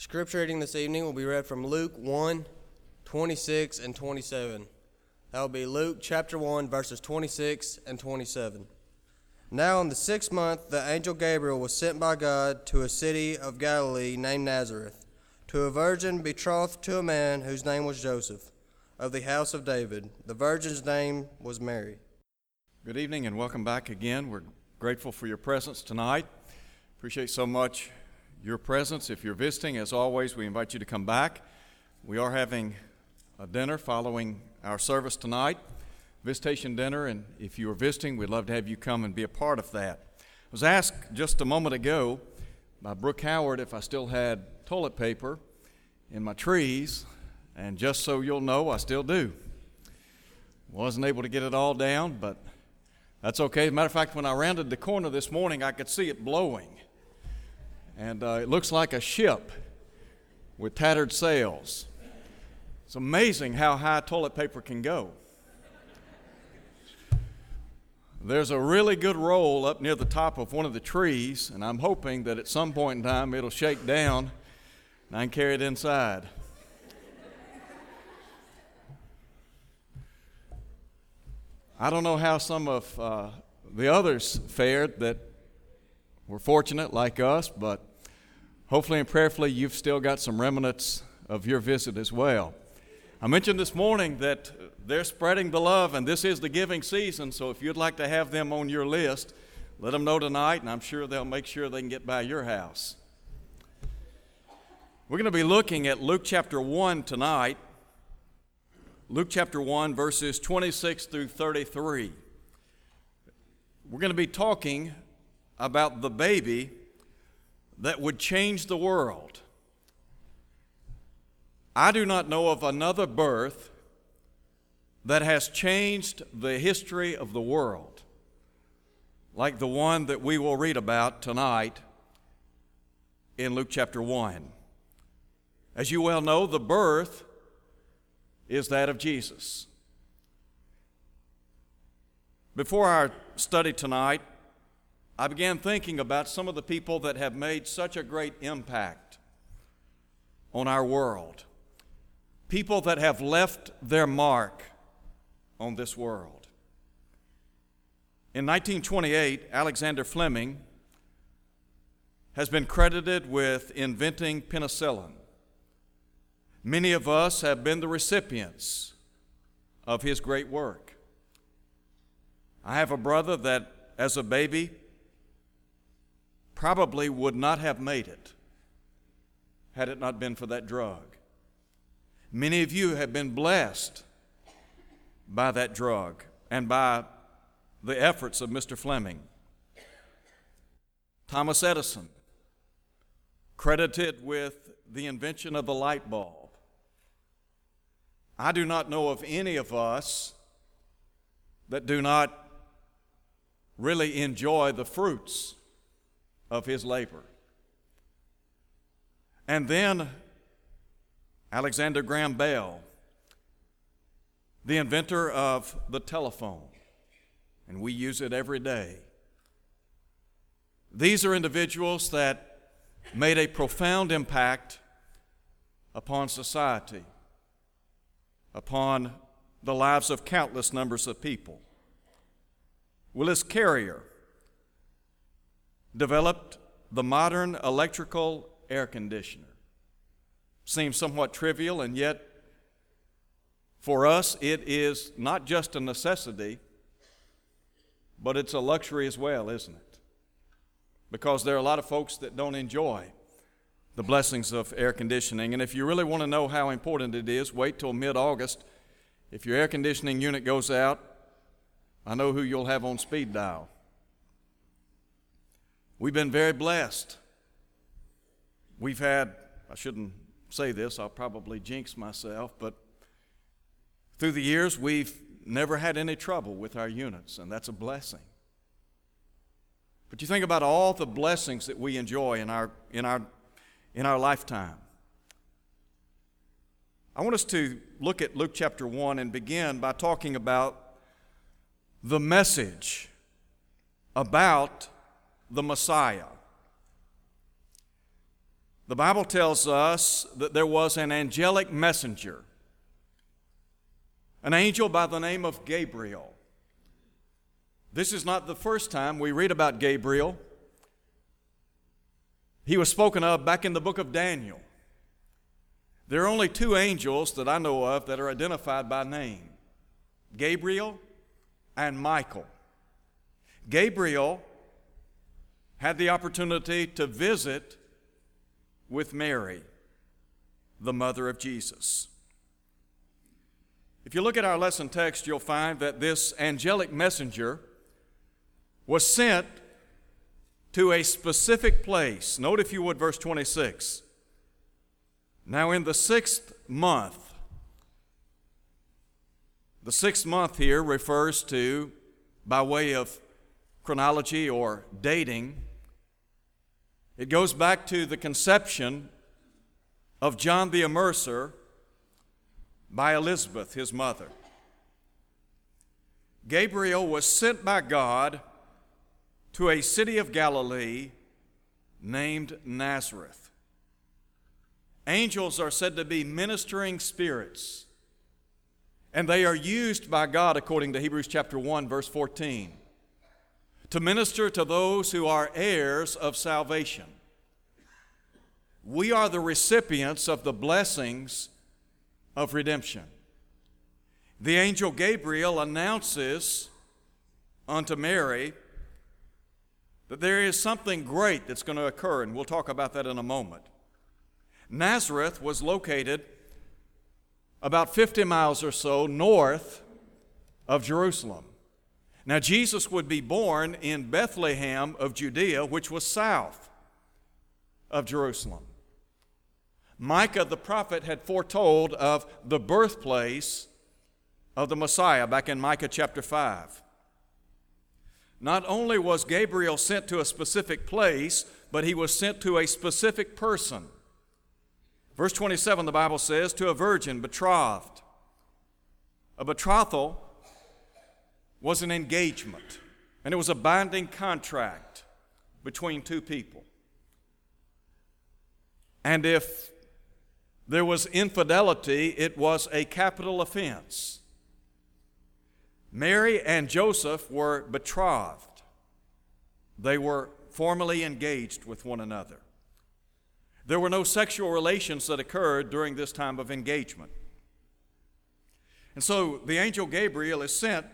Scripture reading this evening will be read from Luke 1 26 and 27. That will be Luke chapter 1, verses 26 and 27. Now, in the sixth month, the angel Gabriel was sent by God to a city of Galilee named Nazareth, to a virgin betrothed to a man whose name was Joseph, of the house of David. The virgin's name was Mary. Good evening and welcome back again. We're grateful for your presence tonight. Appreciate so much your presence. If you're visiting, as always, we invite you to come back. We are having a dinner following our service tonight, visitation dinner, and if you are visiting, we'd love to have you come and be a part of that. I was asked just a moment ago by Brooke Howard if I still had toilet paper in my trees, and just so you'll know, I still do. Wasn't able to get it all down, but that's okay. As a matter of fact, when I rounded the corner this morning, I could see it blowing. And uh, it looks like a ship with tattered sails. It's amazing how high toilet paper can go. There's a really good roll up near the top of one of the trees, and I'm hoping that at some point in time it'll shake down and I can carry it inside. I don't know how some of uh, the others fared that were fortunate like us, but hopefully and prayerfully you've still got some remnants of your visit as well. I mentioned this morning that they're spreading the love, and this is the giving season, so if you'd like to have them on your list, let them know tonight, and I'm sure they'll make sure they can get by your house. We're going to be looking at Luke chapter 1 tonight. Luke chapter 1, verses 26 through 33. We're going to be talking about the baby that would change the world. I do not know of another birth that has changed the history of the world like the one that we will read about tonight in Luke chapter 1. As you well know, the birth is that of Jesus. Before our study tonight, I began thinking about some of the people that have made such a great impact on our world. People that have left their mark on this world. In 1928, Alexander Fleming has been credited with inventing penicillin. Many of us have been the recipients of his great work. I have a brother that, as a baby, probably would not have made it had it not been for that drug. Many of you have been blessed by that drug and by the efforts of Mr. Fleming. Thomas Edison, credited with the invention of the light bulb. I do not know of any of us that do not really enjoy the fruits of his labor. And then Alexander Graham Bell, the inventor of the telephone, and we use it every day. These are individuals that made a profound impact upon society upon the lives of countless numbers of people. Willis Carrier developed the modern electrical air conditioner. Seems somewhat trivial, and yet for us it is not just a necessity, but it's a luxury as well, isn't it? Because there are a lot of folks that don't enjoy the blessings of air conditioning. And if you really want to know how important it is, wait till mid August. If your air conditioning unit goes out, I know who you'll have on speed dial. We've been very blessed. We've had, I shouldn't say this, I'll probably jinx myself, but through the years, we've never had any trouble with our units, and that's a blessing. But you think about all the blessings that we enjoy in our, in our in our lifetime. I want us to look at Luke chapter 1 and begin by talking about the message about the Messiah. the Bible tells us that there was an angelic messenger, an angel by the name of Gabriel. This is not the first time we read about Gabriel. He was spoken of back in the book of Daniel. There are only two angels that I know of that are identified by name Gabriel and Michael. Gabriel had the opportunity to visit with Mary, the mother of Jesus. If you look at our lesson text, you'll find that this angelic messenger was sent to a specific place. Note, if you would, verse 26. Now, in the sixth month, the sixth month here refers to, by way of chronology or dating, it goes back to the conception of John the Immerser by Elizabeth, his mother. Gabriel was sent by God to a city of Galilee named Nazareth. Angels are said to be ministering spirits, and they are used by God, according to Hebrews chapter 1, verse 14 to minister to those who are heirs of salvation. We are the recipients of the blessings of redemption. The angel Gabriel announces unto Mary that there is something great that's going to occur, and we'll talk about that in a moment. Nazareth was located about 50 miles or so north of Jerusalem. Now, Jesus would be born in Bethlehem of Judea, which was south of Jerusalem. Micah the prophet had foretold of the birthplace of the Messiah back in Micah chapter 5. Not only was Gabriel sent to a specific place, but he was sent to a specific person. Verse 27, the Bible says, to a virgin betrothed. A betrothal was an engagement, and it was a binding contract between two people. And if there was infidelity, it was a capital offense. Mary and Joseph were betrothed, they were formally engaged with one another. There were no sexual relations that occurred during this time of engagement. And so the angel Gabriel is sent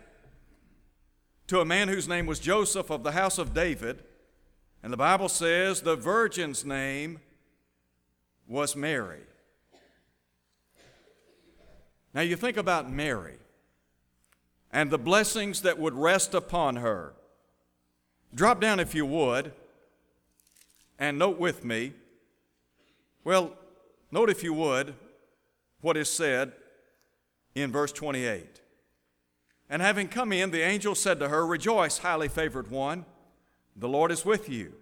to a man whose name was Joseph of the house of David. And the Bible says the virgin's name was Mary. Now you think about Mary and the blessings that would rest upon her. Drop down, if you would, and note with me. Well, note, if you would, what is said in verse 28. And having come in, the angel said to her, Rejoice, highly favored one, the Lord is with you.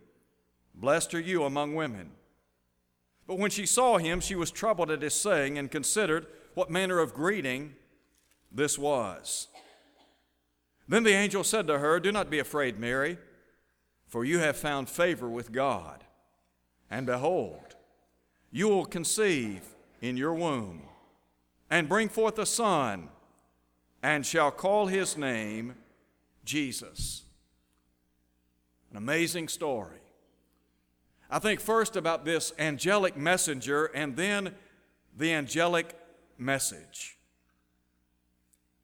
Blessed are you among women. But when she saw him, she was troubled at his saying and considered what manner of greeting this was. Then the angel said to her, Do not be afraid, Mary, for you have found favor with God. And behold, you will conceive in your womb and bring forth a son and shall call his name Jesus. An amazing story. I think first about this angelic messenger and then the angelic message.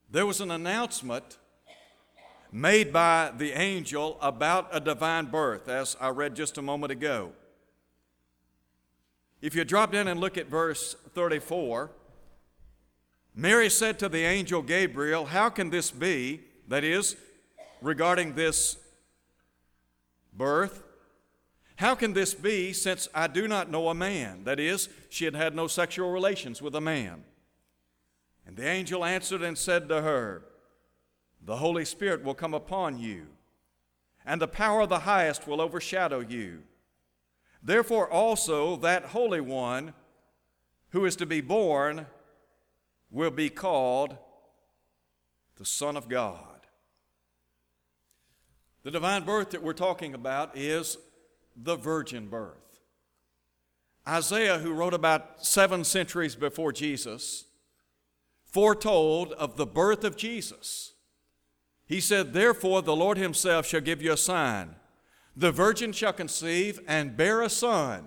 There was an announcement made by the angel about a divine birth, as I read just a moment ago. If you drop down and look at verse 34, Mary said to the angel Gabriel, How can this be? That is, regarding this birth. How can this be since I do not know a man? That is, she had had no sexual relations with a man. And the angel answered and said to her, The Holy Spirit will come upon you, and the power of the highest will overshadow you. Therefore, also, that Holy One who is to be born will be called the Son of God. The divine birth that we're talking about is the virgin birth. Isaiah, who wrote about seven centuries before Jesus, foretold of the birth of Jesus. He said, Therefore, the Lord Himself shall give you a sign. The virgin shall conceive and bear a son.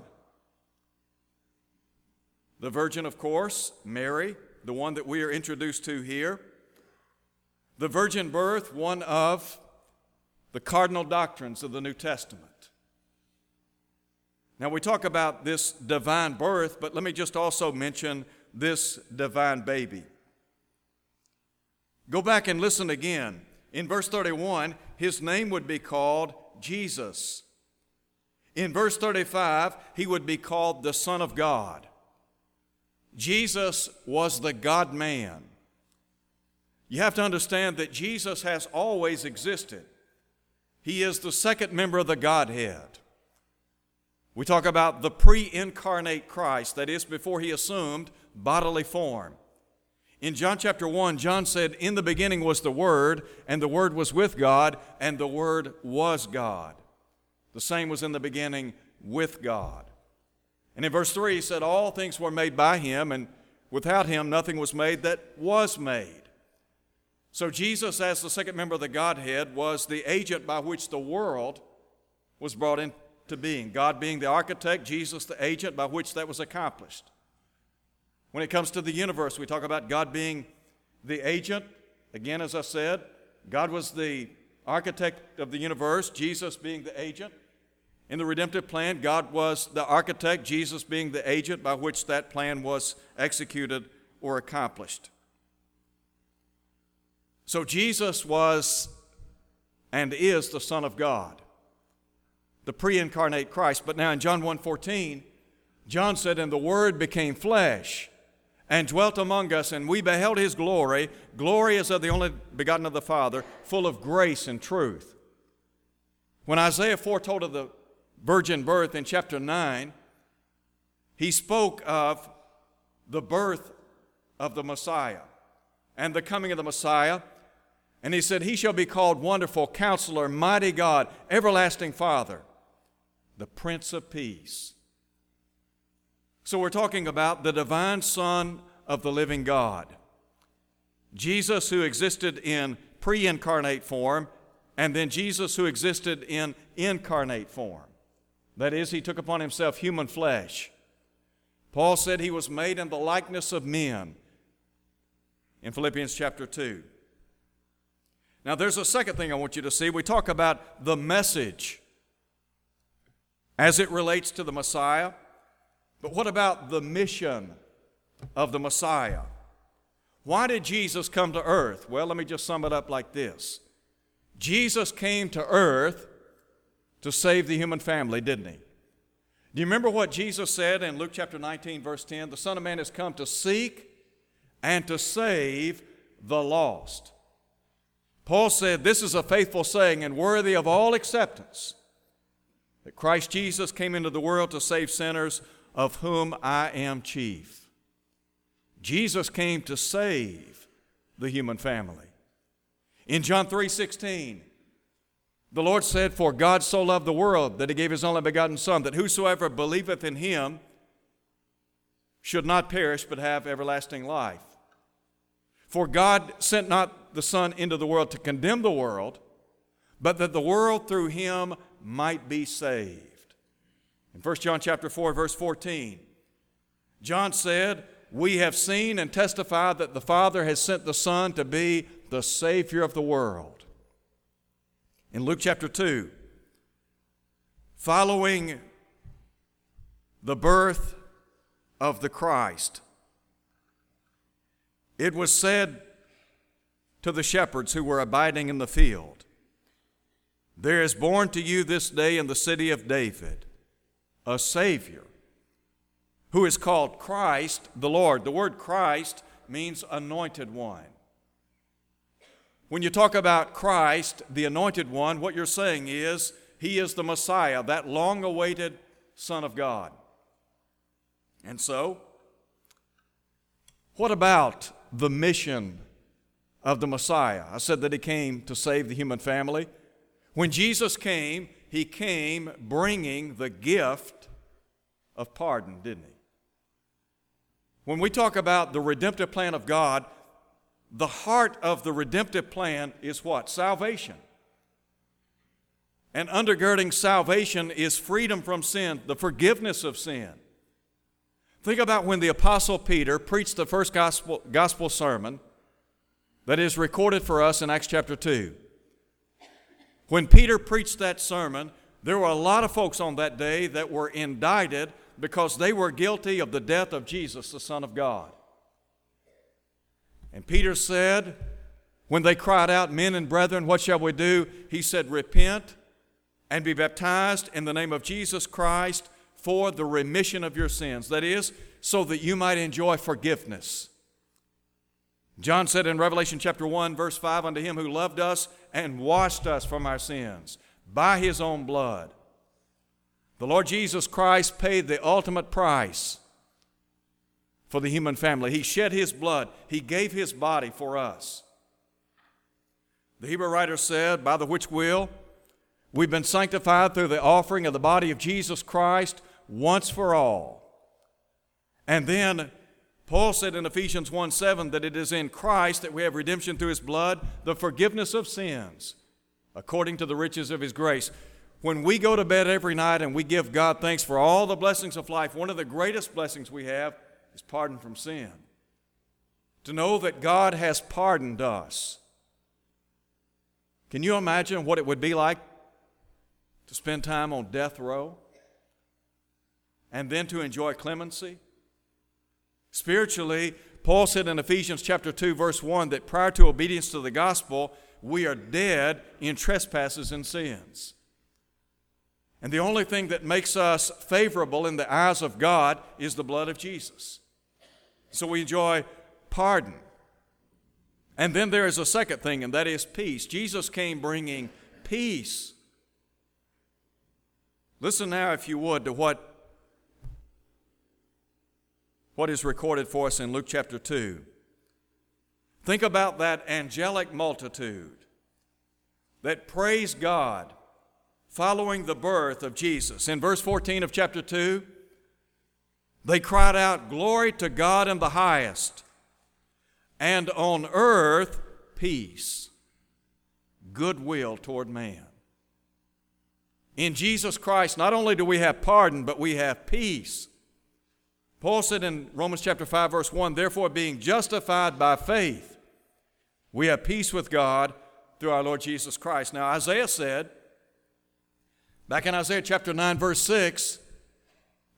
The virgin, of course, Mary, the one that we are introduced to here. The virgin birth, one of the cardinal doctrines of the New Testament. Now, we talk about this divine birth, but let me just also mention this divine baby. Go back and listen again. In verse 31, his name would be called Jesus. In verse 35, he would be called the Son of God. Jesus was the God man. You have to understand that Jesus has always existed. He is the second member of the Godhead. We talk about the pre incarnate Christ, that is, before he assumed bodily form. In John chapter 1, John said, In the beginning was the Word, and the Word was with God, and the Word was God. The same was in the beginning with God. And in verse 3, he said, All things were made by him, and without him nothing was made that was made. So Jesus, as the second member of the Godhead, was the agent by which the world was brought into being. God being the architect, Jesus the agent by which that was accomplished. When it comes to the universe, we talk about God being the agent. Again, as I said, God was the architect of the universe, Jesus being the agent. In the redemptive plan, God was the architect, Jesus being the agent by which that plan was executed or accomplished. So Jesus was and is the Son of God the pre-incarnate Christ. But now in John 1:14, John said, "And the word became flesh and dwelt among us, and we beheld his glory, glory of the only begotten of the Father, full of grace and truth." When Isaiah foretold of the virgin birth in chapter 9, he spoke of the birth of the Messiah and the coming of the Messiah. And he said, He shall be called Wonderful Counselor, Mighty God, Everlasting Father, the Prince of Peace. So we're talking about the divine Son of the living God. Jesus, who existed in pre incarnate form, and then Jesus, who existed in incarnate form. That is, he took upon himself human flesh. Paul said he was made in the likeness of men in Philippians chapter 2. Now, there's a second thing I want you to see. We talk about the message as it relates to the Messiah. But what about the mission of the Messiah? Why did Jesus come to earth? Well, let me just sum it up like this Jesus came to earth to save the human family, didn't he? Do you remember what Jesus said in Luke chapter 19, verse 10? The Son of Man has come to seek and to save the lost. Paul said, This is a faithful saying and worthy of all acceptance that Christ Jesus came into the world to save sinners, of whom I am chief. Jesus came to save the human family. In John 3:16, the Lord said, For God so loved the world that he gave his only begotten Son, that whosoever believeth in him should not perish but have everlasting life. For God sent not the Son into the world to condemn the world, but that the world through him might be saved. In 1 John chapter 4 verse 14, John said, "We have seen and testified that the Father has sent the Son to be the savior of the world." In Luke chapter 2, following the birth of the Christ, it was said to the shepherds who were abiding in the field, there is born to you this day in the city of David a Savior who is called Christ the Lord. The word Christ means anointed one. When you talk about Christ, the anointed one, what you're saying is he is the Messiah, that long awaited Son of God. And so, what about the mission of the Messiah? I said that he came to save the human family. When Jesus came, he came bringing the gift of pardon, didn't he? When we talk about the redemptive plan of God, the heart of the redemptive plan is what? Salvation. And undergirding salvation is freedom from sin, the forgiveness of sin. Think about when the Apostle Peter preached the first gospel, gospel sermon that is recorded for us in Acts chapter 2. When Peter preached that sermon, there were a lot of folks on that day that were indicted because they were guilty of the death of Jesus, the Son of God. And Peter said, when they cried out, Men and brethren, what shall we do? He said, Repent and be baptized in the name of Jesus Christ for the remission of your sins. That is, so that you might enjoy forgiveness. John said in Revelation chapter 1, verse 5, Unto him who loved us and washed us from our sins by his own blood. The Lord Jesus Christ paid the ultimate price for the human family. He shed his blood, he gave his body for us. The Hebrew writer said, By the which will we've been sanctified through the offering of the body of Jesus Christ once for all. And then Paul said in Ephesians 1 7 that it is in Christ that we have redemption through his blood, the forgiveness of sins, according to the riches of his grace. When we go to bed every night and we give God thanks for all the blessings of life, one of the greatest blessings we have is pardon from sin. To know that God has pardoned us. Can you imagine what it would be like to spend time on death row and then to enjoy clemency? Spiritually, Paul said in Ephesians chapter 2 verse 1 that prior to obedience to the gospel, we are dead in trespasses and sins. And the only thing that makes us favorable in the eyes of God is the blood of Jesus. So we enjoy pardon. And then there is a second thing, and that is peace. Jesus came bringing peace. Listen now, if you would, to what what is recorded for us in Luke chapter 2. Think about that angelic multitude that praised God following the birth of Jesus. In verse 14 of chapter 2, they cried out, Glory to God in the highest, and on earth peace, goodwill toward man. In Jesus Christ, not only do we have pardon, but we have peace Paul said in Romans chapter 5 verse 1, therefore being justified by faith, we have peace with God through our Lord Jesus Christ. Now Isaiah said back in Isaiah chapter 9 verse 6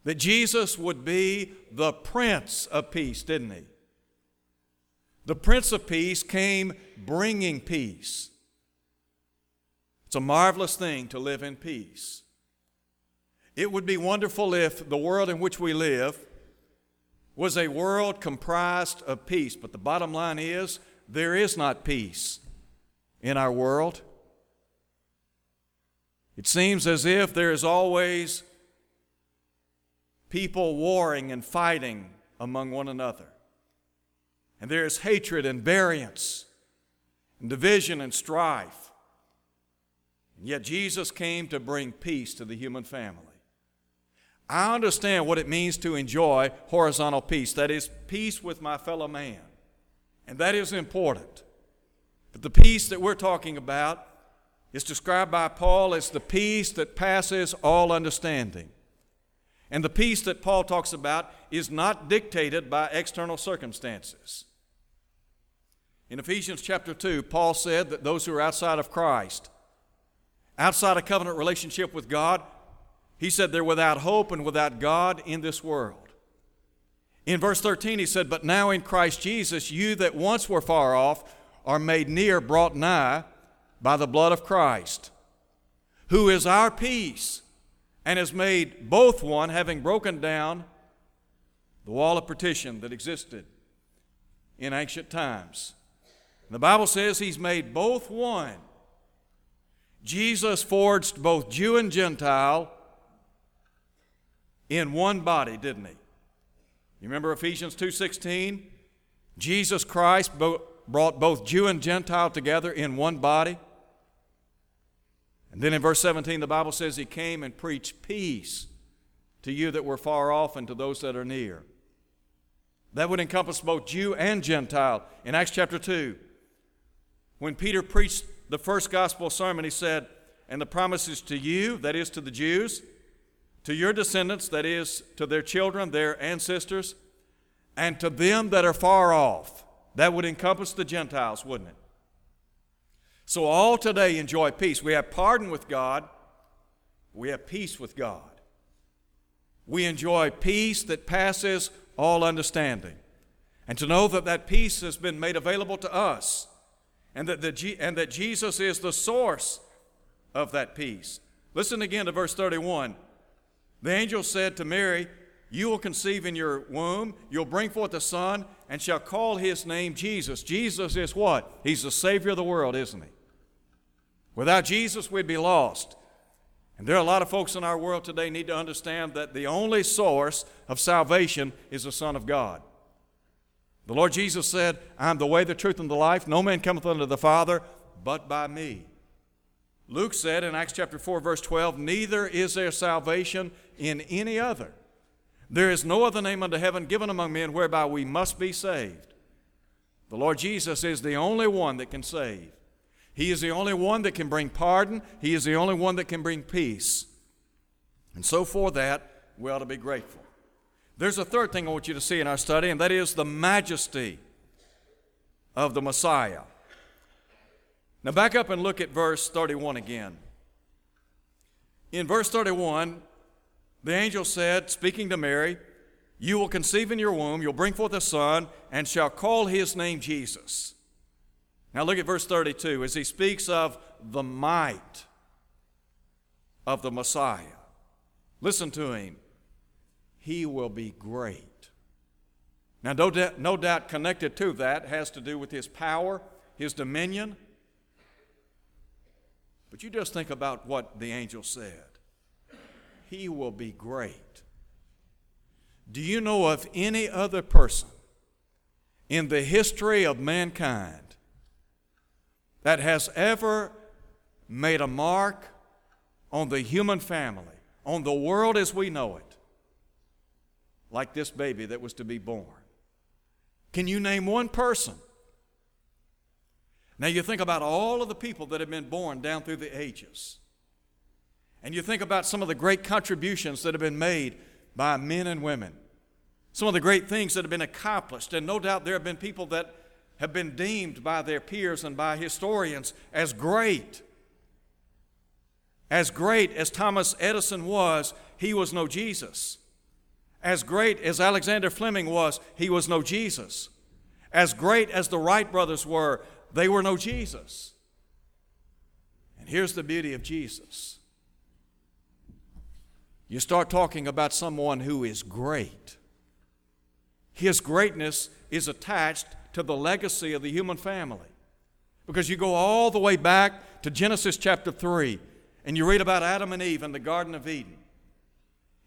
that Jesus would be the prince of peace, didn't he? The prince of peace came bringing peace. It's a marvelous thing to live in peace. It would be wonderful if the world in which we live was a world comprised of peace. But the bottom line is there is not peace in our world. It seems as if there is always people warring and fighting among one another. And there is hatred and variance, and division and strife. And yet Jesus came to bring peace to the human family. I understand what it means to enjoy horizontal peace. That is, peace with my fellow man. And that is important. But the peace that we're talking about is described by Paul as the peace that passes all understanding. And the peace that Paul talks about is not dictated by external circumstances. In Ephesians chapter 2, Paul said that those who are outside of Christ, outside a covenant relationship with God, he said they're without hope and without God in this world. In verse 13, he said, But now in Christ Jesus, you that once were far off are made near, brought nigh by the blood of Christ, who is our peace and has made both one, having broken down the wall of partition that existed in ancient times. The Bible says he's made both one. Jesus forged both Jew and Gentile in one body, didn't he? You remember Ephesians 2:16? Jesus Christ brought both Jew and Gentile together in one body. And then in verse 17 the Bible says he came and preached peace to you that were far off and to those that are near. That would encompass both Jew and Gentile. In Acts chapter 2, when Peter preached the first gospel sermon, he said, And the promises to you, that is to the Jews, to your descendants, that is to their children, their ancestors, and to them that are far off. That would encompass the Gentiles, wouldn't it? So all today enjoy peace. We have pardon with God, we have peace with God. We enjoy peace that passes all understanding. And to know that that peace has been made available to us and that, the, and that Jesus is the source of that peace. Listen again to verse 31. The angel said to Mary, You will conceive in your womb, you'll bring forth a son, and shall call his name Jesus. Jesus is what? He's the Savior of the world, isn't he? Without Jesus, we'd be lost. And there are a lot of folks in our world today need to understand that the only source of salvation is the Son of God. The Lord Jesus said, I am the way, the truth, and the life. No man cometh unto the Father but by me. Luke said in Acts chapter 4, verse 12, Neither is there salvation in any other. There is no other name under heaven given among men whereby we must be saved. The Lord Jesus is the only one that can save. He is the only one that can bring pardon. He is the only one that can bring peace. And so, for that, we ought to be grateful. There's a third thing I want you to see in our study, and that is the majesty of the Messiah. Now, back up and look at verse 31 again. In verse 31, the angel said, speaking to Mary, You will conceive in your womb, you'll bring forth a son, and shall call his name Jesus. Now, look at verse 32 as he speaks of the might of the Messiah. Listen to him he will be great. Now, no, doubt, no doubt connected to that has to do with his power, his dominion. But you just think about what the angel said. He will be great. Do you know of any other person in the history of mankind that has ever made a mark on the human family, on the world as we know it, like this baby that was to be born. Can you name one person? Now you think about all of the people that have been born down through the ages. And you think about some of the great contributions that have been made by men and women. Some of the great things that have been accomplished. And no doubt there have been people that have been deemed by their peers and by historians as great. As great as Thomas Edison was, he was no Jesus. As great as Alexander Fleming was, he was no Jesus. As great as the Wright brothers were, they were no Jesus. And here's the beauty of Jesus you start talking about someone who is great. His greatness is attached to the legacy of the human family. Because you go all the way back to Genesis chapter 3 and you read about Adam and Eve in the Garden of Eden.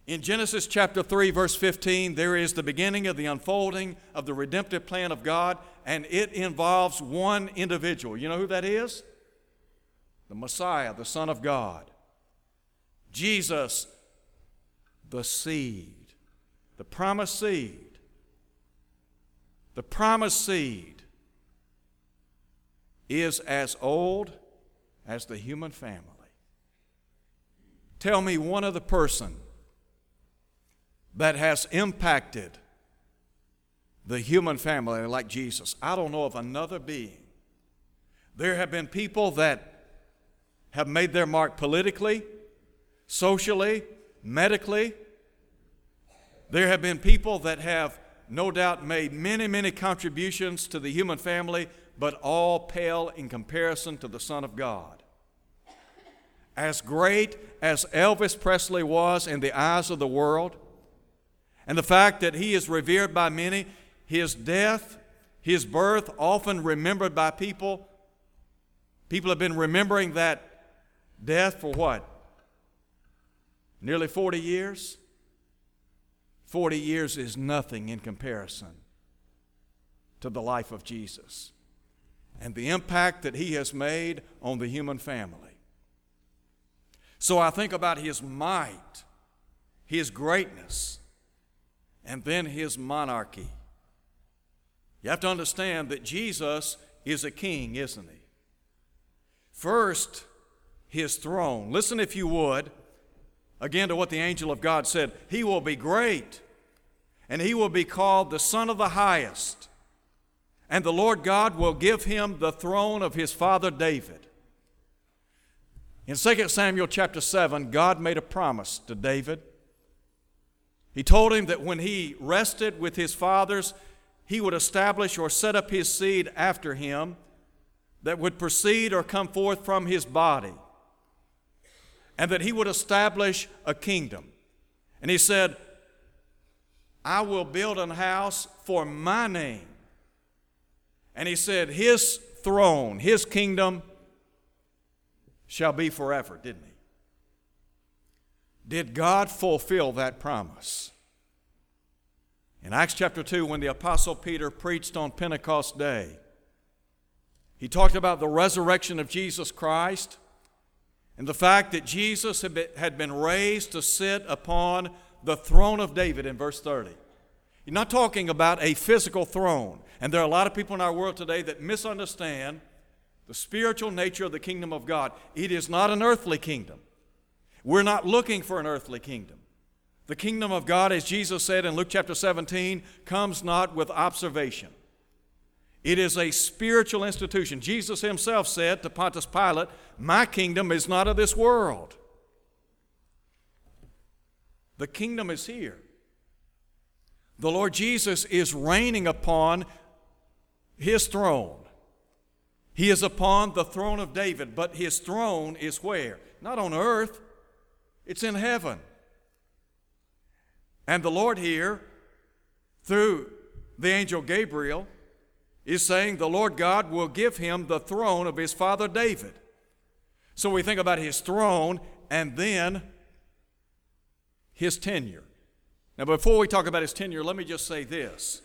In Genesis chapter 3, verse 15, there is the beginning of the unfolding of the redemptive plan of God, and it involves one individual. You know who that is? The Messiah, the Son of God. Jesus, the seed, the promised seed. The promised seed is as old as the human family. Tell me one other person that has impacted the human family like Jesus. I don't know of another being. There have been people that have made their mark politically, socially, medically. There have been people that have no doubt made many, many contributions to the human family, but all pale in comparison to the Son of God. As great as Elvis Presley was in the eyes of the world, and the fact that he is revered by many, his death, his birth, often remembered by people. People have been remembering that death for what? Nearly 40 years? 40 years is nothing in comparison to the life of Jesus and the impact that he has made on the human family. So I think about his might his greatness, and then his monarchy. You have to understand that Jesus is a king, isn't he? First, his throne. Listen, if you would, again to what the angel of God said He will be great, and he will be called the Son of the Highest. And the Lord God will give him the throne of his father David. In 2 Samuel chapter 7, God made a promise to David. He told him that when he rested with his fathers, he would establish or set up his seed after him that would proceed or come forth from his body, and that he would establish a kingdom. And he said, I will build an house for my name. And he said, His throne, his kingdom shall be forever, didn't he? Did God fulfill that promise? In Acts chapter 2, when the Apostle Peter preached on Pentecost Day, he talked about the resurrection of Jesus Christ and the fact that Jesus had been raised to sit upon the throne of David in verse 30. You're not talking about a physical throne. And there are a lot of people in our world today that misunderstand the spiritual nature of the kingdom of God. It is not an earthly kingdom. We're not looking for an earthly kingdom. The kingdom of God, as Jesus said in Luke chapter 17, comes not with observation. It is a spiritual institution. Jesus himself said to Pontius Pilate, My kingdom is not of this world. The kingdom is here. The Lord Jesus is reigning upon his throne. He is upon the throne of David, but his throne is where? Not on earth, it's in heaven. And the Lord here, through the angel Gabriel, is saying the Lord God will give him the throne of his father David. So we think about his throne and then his tenure. Now, before we talk about his tenure, let me just say this.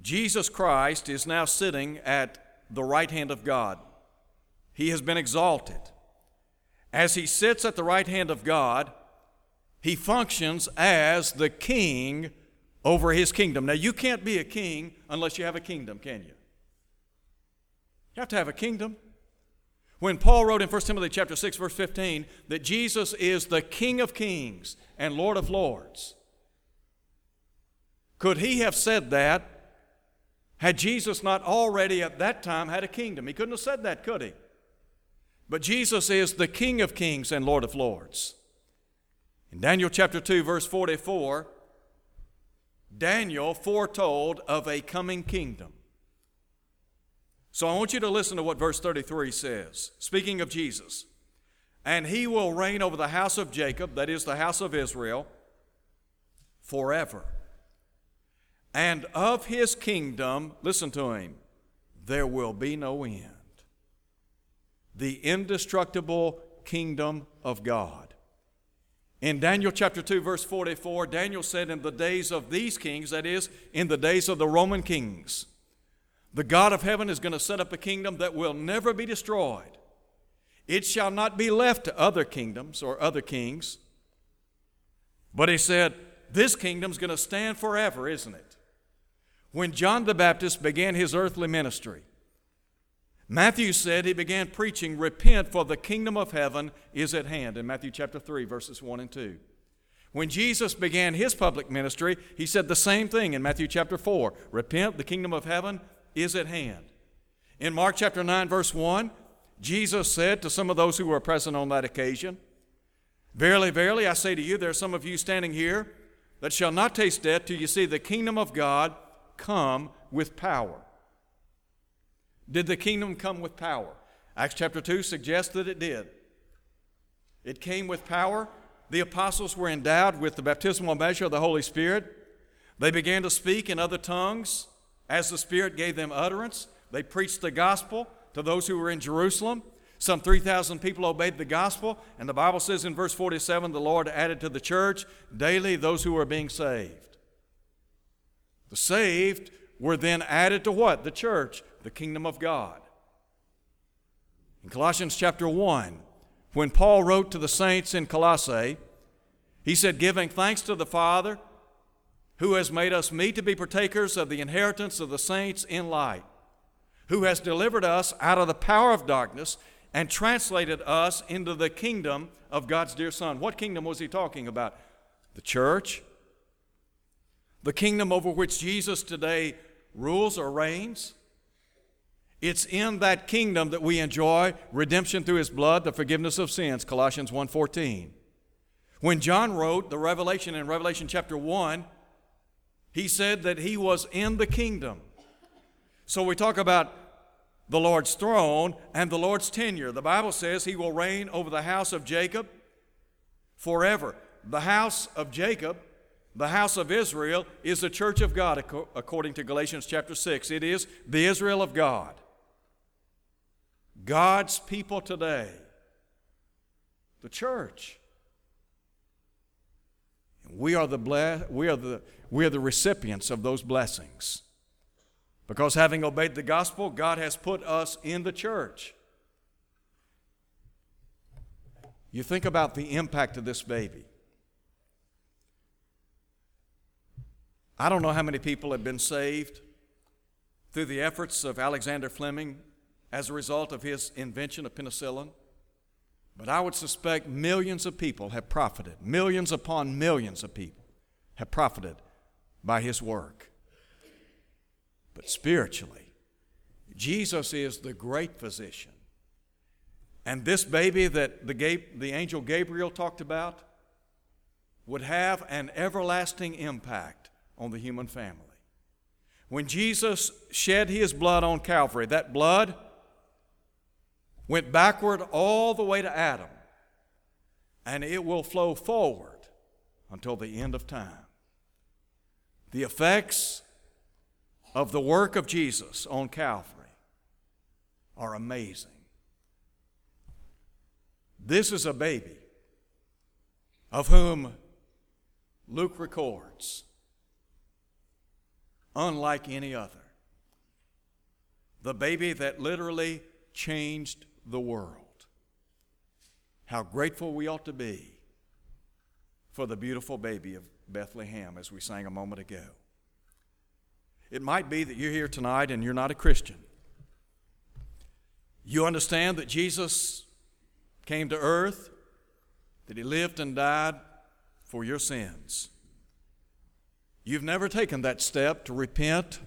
Jesus Christ is now sitting at the right hand of God. He has been exalted. As he sits at the right hand of God, he functions as the king over his kingdom. Now, you can't be a king unless you have a kingdom, can you? You have to have a kingdom. When Paul wrote in 1 Timothy chapter 6 verse 15 that Jesus is the King of kings and Lord of lords. Could he have said that had Jesus not already at that time had a kingdom? He couldn't have said that, could he? But Jesus is the King of kings and Lord of lords. In Daniel chapter 2, verse 44, Daniel foretold of a coming kingdom. So I want you to listen to what verse 33 says. Speaking of Jesus, and he will reign over the house of Jacob, that is the house of Israel, forever. And of his kingdom, listen to him, there will be no end the indestructible kingdom of God. In Daniel chapter 2, verse 44, Daniel said, In the days of these kings, that is, in the days of the Roman kings, the God of heaven is going to set up a kingdom that will never be destroyed. It shall not be left to other kingdoms or other kings. But he said, This kingdom's going to stand forever, isn't it? When John the Baptist began his earthly ministry, Matthew said he began preaching, Repent, for the kingdom of heaven is at hand, in Matthew chapter 3, verses 1 and 2. When Jesus began his public ministry, he said the same thing in Matthew chapter 4 Repent, the kingdom of heaven is at hand. In Mark chapter 9, verse 1, Jesus said to some of those who were present on that occasion, Verily, verily, I say to you, there are some of you standing here that shall not taste death till you see the kingdom of God come with power. Did the kingdom come with power? Acts chapter 2 suggests that it did. It came with power. The apostles were endowed with the baptismal measure of the Holy Spirit. They began to speak in other tongues as the Spirit gave them utterance. They preached the gospel to those who were in Jerusalem. Some 3,000 people obeyed the gospel, and the Bible says in verse 47 the Lord added to the church daily those who were being saved. The saved were then added to what? The church, the kingdom of God. In Colossians chapter 1, when Paul wrote to the saints in Colossae, he said, Giving thanks to the Father who has made us meet to be partakers of the inheritance of the saints in light, who has delivered us out of the power of darkness and translated us into the kingdom of God's dear Son. What kingdom was he talking about? The church, the kingdom over which Jesus today rules or reigns. It's in that kingdom that we enjoy redemption through his blood, the forgiveness of sins, Colossians 1:14. When John wrote the Revelation in Revelation chapter 1, he said that he was in the kingdom. So we talk about the Lord's throne and the Lord's tenure. The Bible says he will reign over the house of Jacob forever. The house of Jacob, the house of Israel, is the church of God, according to Galatians chapter 6. It is the Israel of God. God's people today, the church. We are the, ble- we, are the, we are the recipients of those blessings. Because having obeyed the gospel, God has put us in the church. You think about the impact of this baby. I don't know how many people have been saved through the efforts of Alexander Fleming as a result of his invention of penicillin. But I would suspect millions of people have profited, millions upon millions of people have profited by his work. But spiritually, Jesus is the great physician. And this baby that the, the angel Gabriel talked about would have an everlasting impact on the human family. When Jesus shed his blood on Calvary, that blood went backward all the way to Adam, and it will flow forward until the end of time. The effects of the work of Jesus on Calvary are amazing. This is a baby of whom Luke records, unlike any other. The baby that literally changed the world. How grateful we ought to be for the beautiful baby of Bethlehem, as we sang a moment ago. It might be that you're here tonight and you're not a Christian. You understand that Jesus came to earth, that he lived and died for your sins. You've never taken that step to repent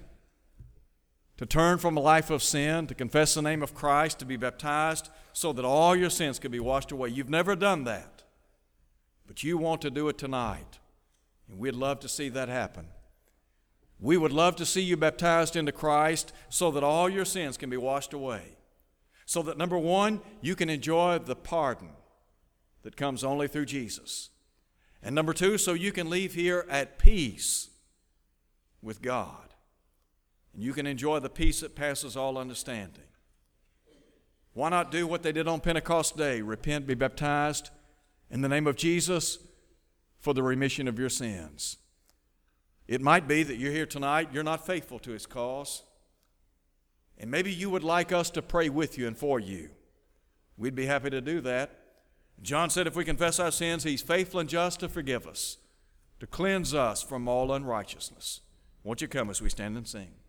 to turn from a life of sin, to confess the name of Christ, to be baptized, so that all your sins could be washed away. You've never done that, but you want to do it tonight, and we'd love to see that happen. We would love to see you baptized into Christ so that all your sins can be washed away. So that, number one, you can enjoy the pardon that comes only through Jesus. And number two, so you can leave here at peace with God and you can enjoy the peace that passes all understanding. Why not do what they did on Pentecost Day? Repent, be baptized in the name of Jesus for the remission of your sins. It might be that you're here tonight, you're not faithful to His cause, and maybe you would like us to pray with you and for you. We'd be happy to do that. John said, if we confess our sins, He's faithful and just to forgive us, to cleanse us from all unrighteousness. Won't you come as we stand and sing?